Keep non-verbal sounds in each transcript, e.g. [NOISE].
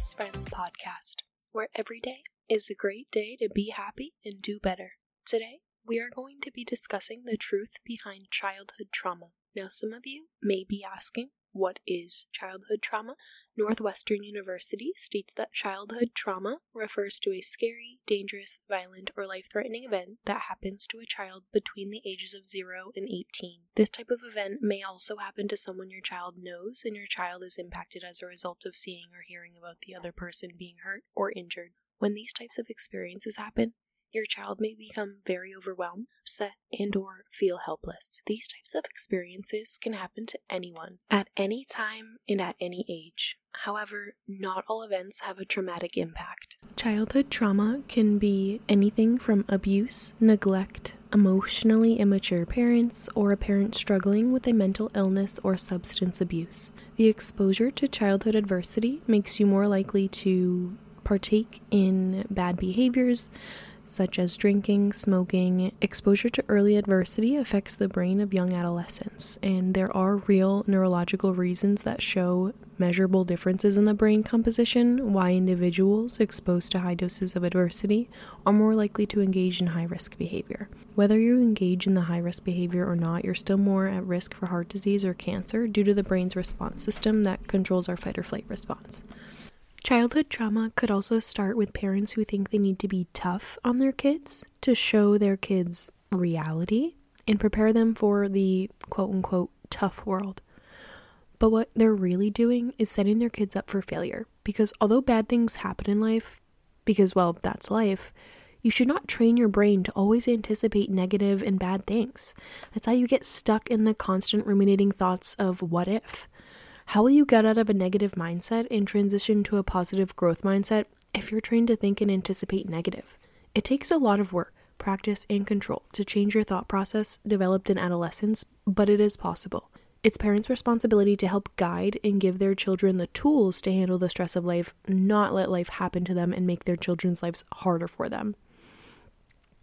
Best Friends podcast, where every day is a great day to be happy and do better. Today, we are going to be discussing the truth behind childhood trauma. Now, some of you may be asking, what is childhood trauma? Northwestern University states that childhood trauma refers to a scary, dangerous, violent, or life threatening event that happens to a child between the ages of 0 and 18. This type of event may also happen to someone your child knows, and your child is impacted as a result of seeing or hearing about the other person being hurt or injured. When these types of experiences happen, your child may become very overwhelmed, upset, and or feel helpless. These types of experiences can happen to anyone at any time and at any age. However, not all events have a traumatic impact. Childhood trauma can be anything from abuse, neglect, emotionally immature parents, or a parent struggling with a mental illness or substance abuse. The exposure to childhood adversity makes you more likely to partake in bad behaviors, such as drinking, smoking. Exposure to early adversity affects the brain of young adolescents, and there are real neurological reasons that show measurable differences in the brain composition why individuals exposed to high doses of adversity are more likely to engage in high risk behavior. Whether you engage in the high risk behavior or not, you're still more at risk for heart disease or cancer due to the brain's response system that controls our fight or flight response. Childhood trauma could also start with parents who think they need to be tough on their kids to show their kids reality and prepare them for the quote unquote tough world. But what they're really doing is setting their kids up for failure because although bad things happen in life, because well, that's life, you should not train your brain to always anticipate negative and bad things. That's how you get stuck in the constant ruminating thoughts of what if. How will you get out of a negative mindset and transition to a positive growth mindset if you're trained to think and anticipate negative? It takes a lot of work, practice, and control to change your thought process developed in adolescence, but it is possible. It's parents' responsibility to help guide and give their children the tools to handle the stress of life, not let life happen to them and make their children's lives harder for them.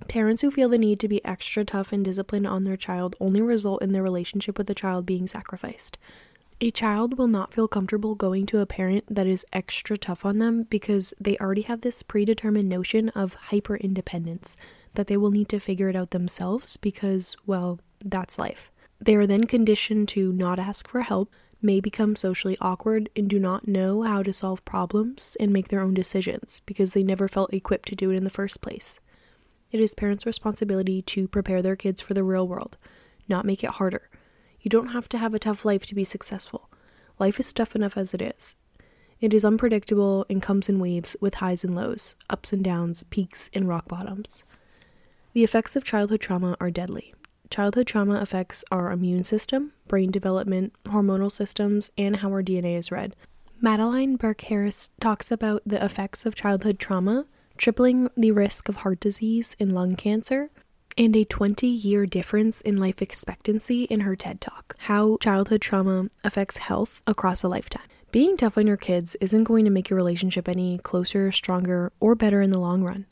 Parents who feel the need to be extra tough and disciplined on their child only result in their relationship with the child being sacrificed. A child will not feel comfortable going to a parent that is extra tough on them because they already have this predetermined notion of hyper independence that they will need to figure it out themselves because, well, that's life. They are then conditioned to not ask for help, may become socially awkward, and do not know how to solve problems and make their own decisions because they never felt equipped to do it in the first place. It is parents' responsibility to prepare their kids for the real world, not make it harder. You don't have to have a tough life to be successful. Life is tough enough as it is. It is unpredictable and comes in waves with highs and lows, ups and downs, peaks and rock bottoms. The effects of childhood trauma are deadly. Childhood trauma affects our immune system, brain development, hormonal systems, and how our DNA is read. Madeline Burke Harris talks about the effects of childhood trauma, tripling the risk of heart disease and lung cancer, and a 20 year difference in life expectancy in her TED Talk How Childhood Trauma Affects Health Across a Lifetime. Being tough on your kids isn't going to make your relationship any closer, stronger, or better in the long run.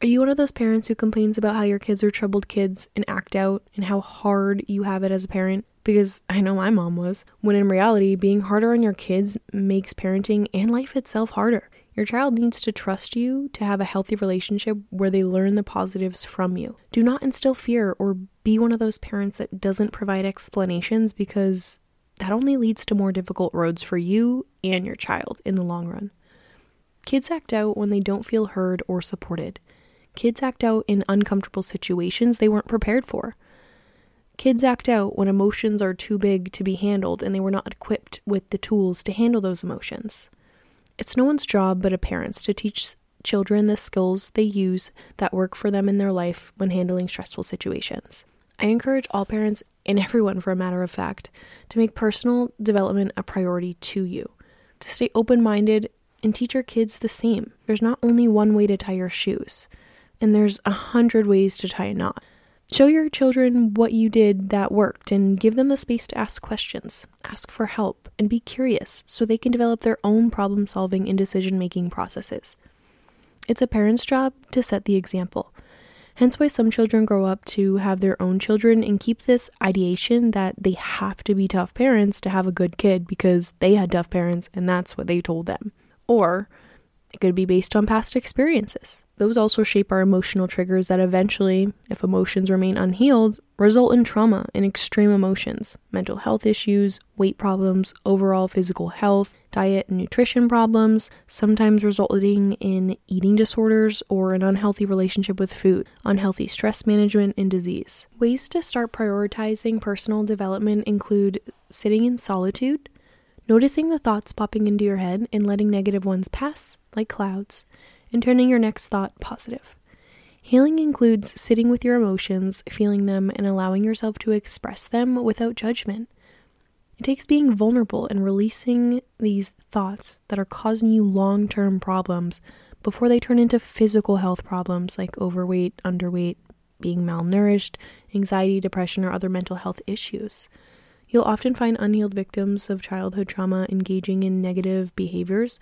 Are you one of those parents who complains about how your kids are troubled kids and act out and how hard you have it as a parent? Because I know my mom was, when in reality, being harder on your kids makes parenting and life itself harder. Your child needs to trust you to have a healthy relationship where they learn the positives from you. Do not instill fear or be one of those parents that doesn't provide explanations because that only leads to more difficult roads for you and your child in the long run. Kids act out when they don't feel heard or supported. Kids act out in uncomfortable situations they weren't prepared for. Kids act out when emotions are too big to be handled and they were not equipped with the tools to handle those emotions. It's no one's job but a parent's to teach children the skills they use that work for them in their life when handling stressful situations. I encourage all parents, and [LAUGHS] everyone for a matter of fact, to make personal development a priority to you, to stay open minded and teach your kids the same. There's not only one way to tie your shoes, and there's a hundred ways to tie a knot. Show your children what you did that worked and give them the space to ask questions, ask for help, and be curious so they can develop their own problem solving and decision making processes. It's a parent's job to set the example. Hence, why some children grow up to have their own children and keep this ideation that they have to be tough parents to have a good kid because they had tough parents and that's what they told them. Or it could be based on past experiences. Those also shape our emotional triggers that eventually, if emotions remain unhealed, result in trauma and extreme emotions, mental health issues, weight problems, overall physical health, diet and nutrition problems, sometimes resulting in eating disorders or an unhealthy relationship with food, unhealthy stress management, and disease. Ways to start prioritizing personal development include sitting in solitude, noticing the thoughts popping into your head and letting negative ones pass like clouds, and turning your next thought positive. Healing includes sitting with your emotions, feeling them, and allowing yourself to express them without judgment. It takes being vulnerable and releasing these thoughts that are causing you long term problems before they turn into physical health problems like overweight, underweight, being malnourished, anxiety, depression, or other mental health issues. You'll often find unhealed victims of childhood trauma engaging in negative behaviors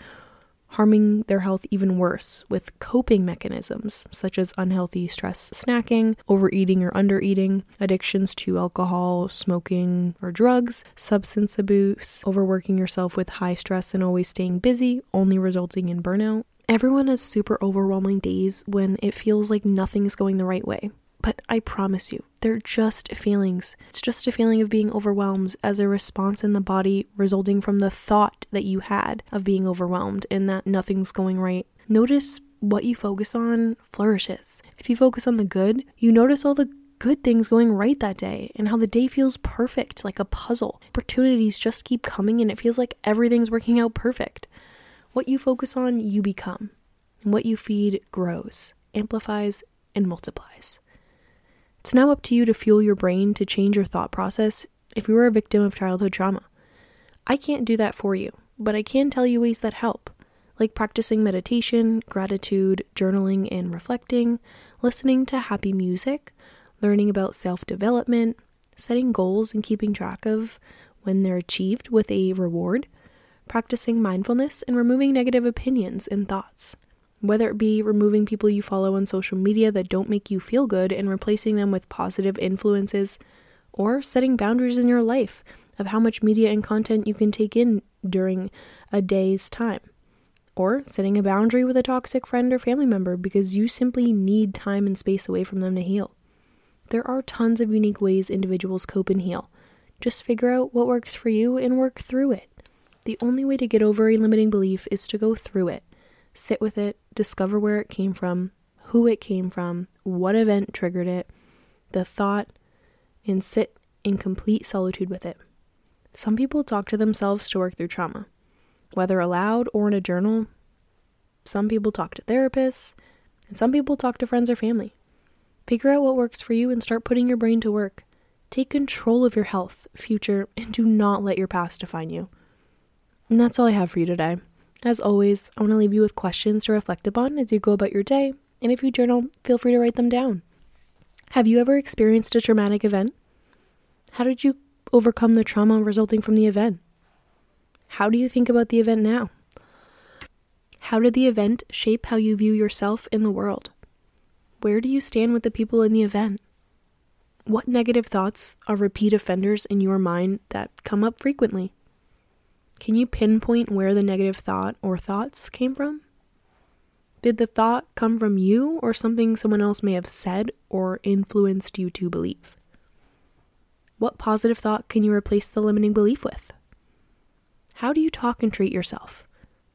harming their health even worse with coping mechanisms such as unhealthy stress snacking, overeating or undereating, addictions to alcohol, smoking, or drugs, substance abuse, overworking yourself with high stress and always staying busy, only resulting in burnout. Everyone has super overwhelming days when it feels like nothing's going the right way. But I promise you, they're just feelings. It's just a feeling of being overwhelmed as a response in the body resulting from the thought that you had of being overwhelmed and that nothing's going right. Notice what you focus on flourishes. If you focus on the good, you notice all the good things going right that day and how the day feels perfect, like a puzzle. Opportunities just keep coming and it feels like everything's working out perfect. What you focus on, you become. And what you feed grows, amplifies, and multiplies. It's now up to you to fuel your brain to change your thought process if you are a victim of childhood trauma. I can't do that for you, but I can tell you ways that help, like practicing meditation, gratitude, journaling and reflecting, listening to happy music, learning about self development, setting goals and keeping track of when they're achieved with a reward, practicing mindfulness, and removing negative opinions and thoughts whether it be removing people you follow on social media that don't make you feel good and replacing them with positive influences, or setting boundaries in your life of how much media and content you can take in during a day's time, or setting a boundary with a toxic friend or family member because you simply need time and space away from them to heal. There are tons of unique ways individuals cope and heal. Just figure out what works for you and work through it. The only way to get over a limiting belief is to go through it sit with it, discover where it came from, who it came from, what event triggered it, the thought, and sit in complete solitude with it. Some people talk to themselves to work through trauma, whether aloud or in a journal. Some people talk to therapists, and some people talk to friends or family. Figure out what works for you and start putting your brain to work. Take control of your health, future, and do not let your past define you. And that's all I have for you today. As always, I want to leave you with questions to reflect upon as you go about your day, and if you journal, feel free to write them down. Have you ever experienced a traumatic event? How did you overcome the trauma resulting from the event? How do you think about the event now? How did the event shape how you view yourself in the world? Where do you stand with the people in the event? What negative thoughts are repeat offenders in your mind that come up frequently? Can you pinpoint where the negative thought or thoughts came from? Did the thought come from you or something someone else may have said or influenced you to believe? What positive thought can you replace the limiting belief with? How do you talk and treat yourself?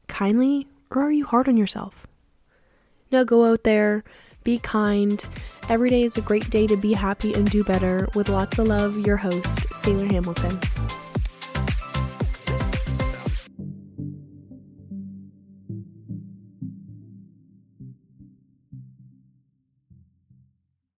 Kindly or are you hard on yourself? Now go out there, be kind. Every day is a great day to be happy and do better. With lots of love, your host, Sailor Hamilton.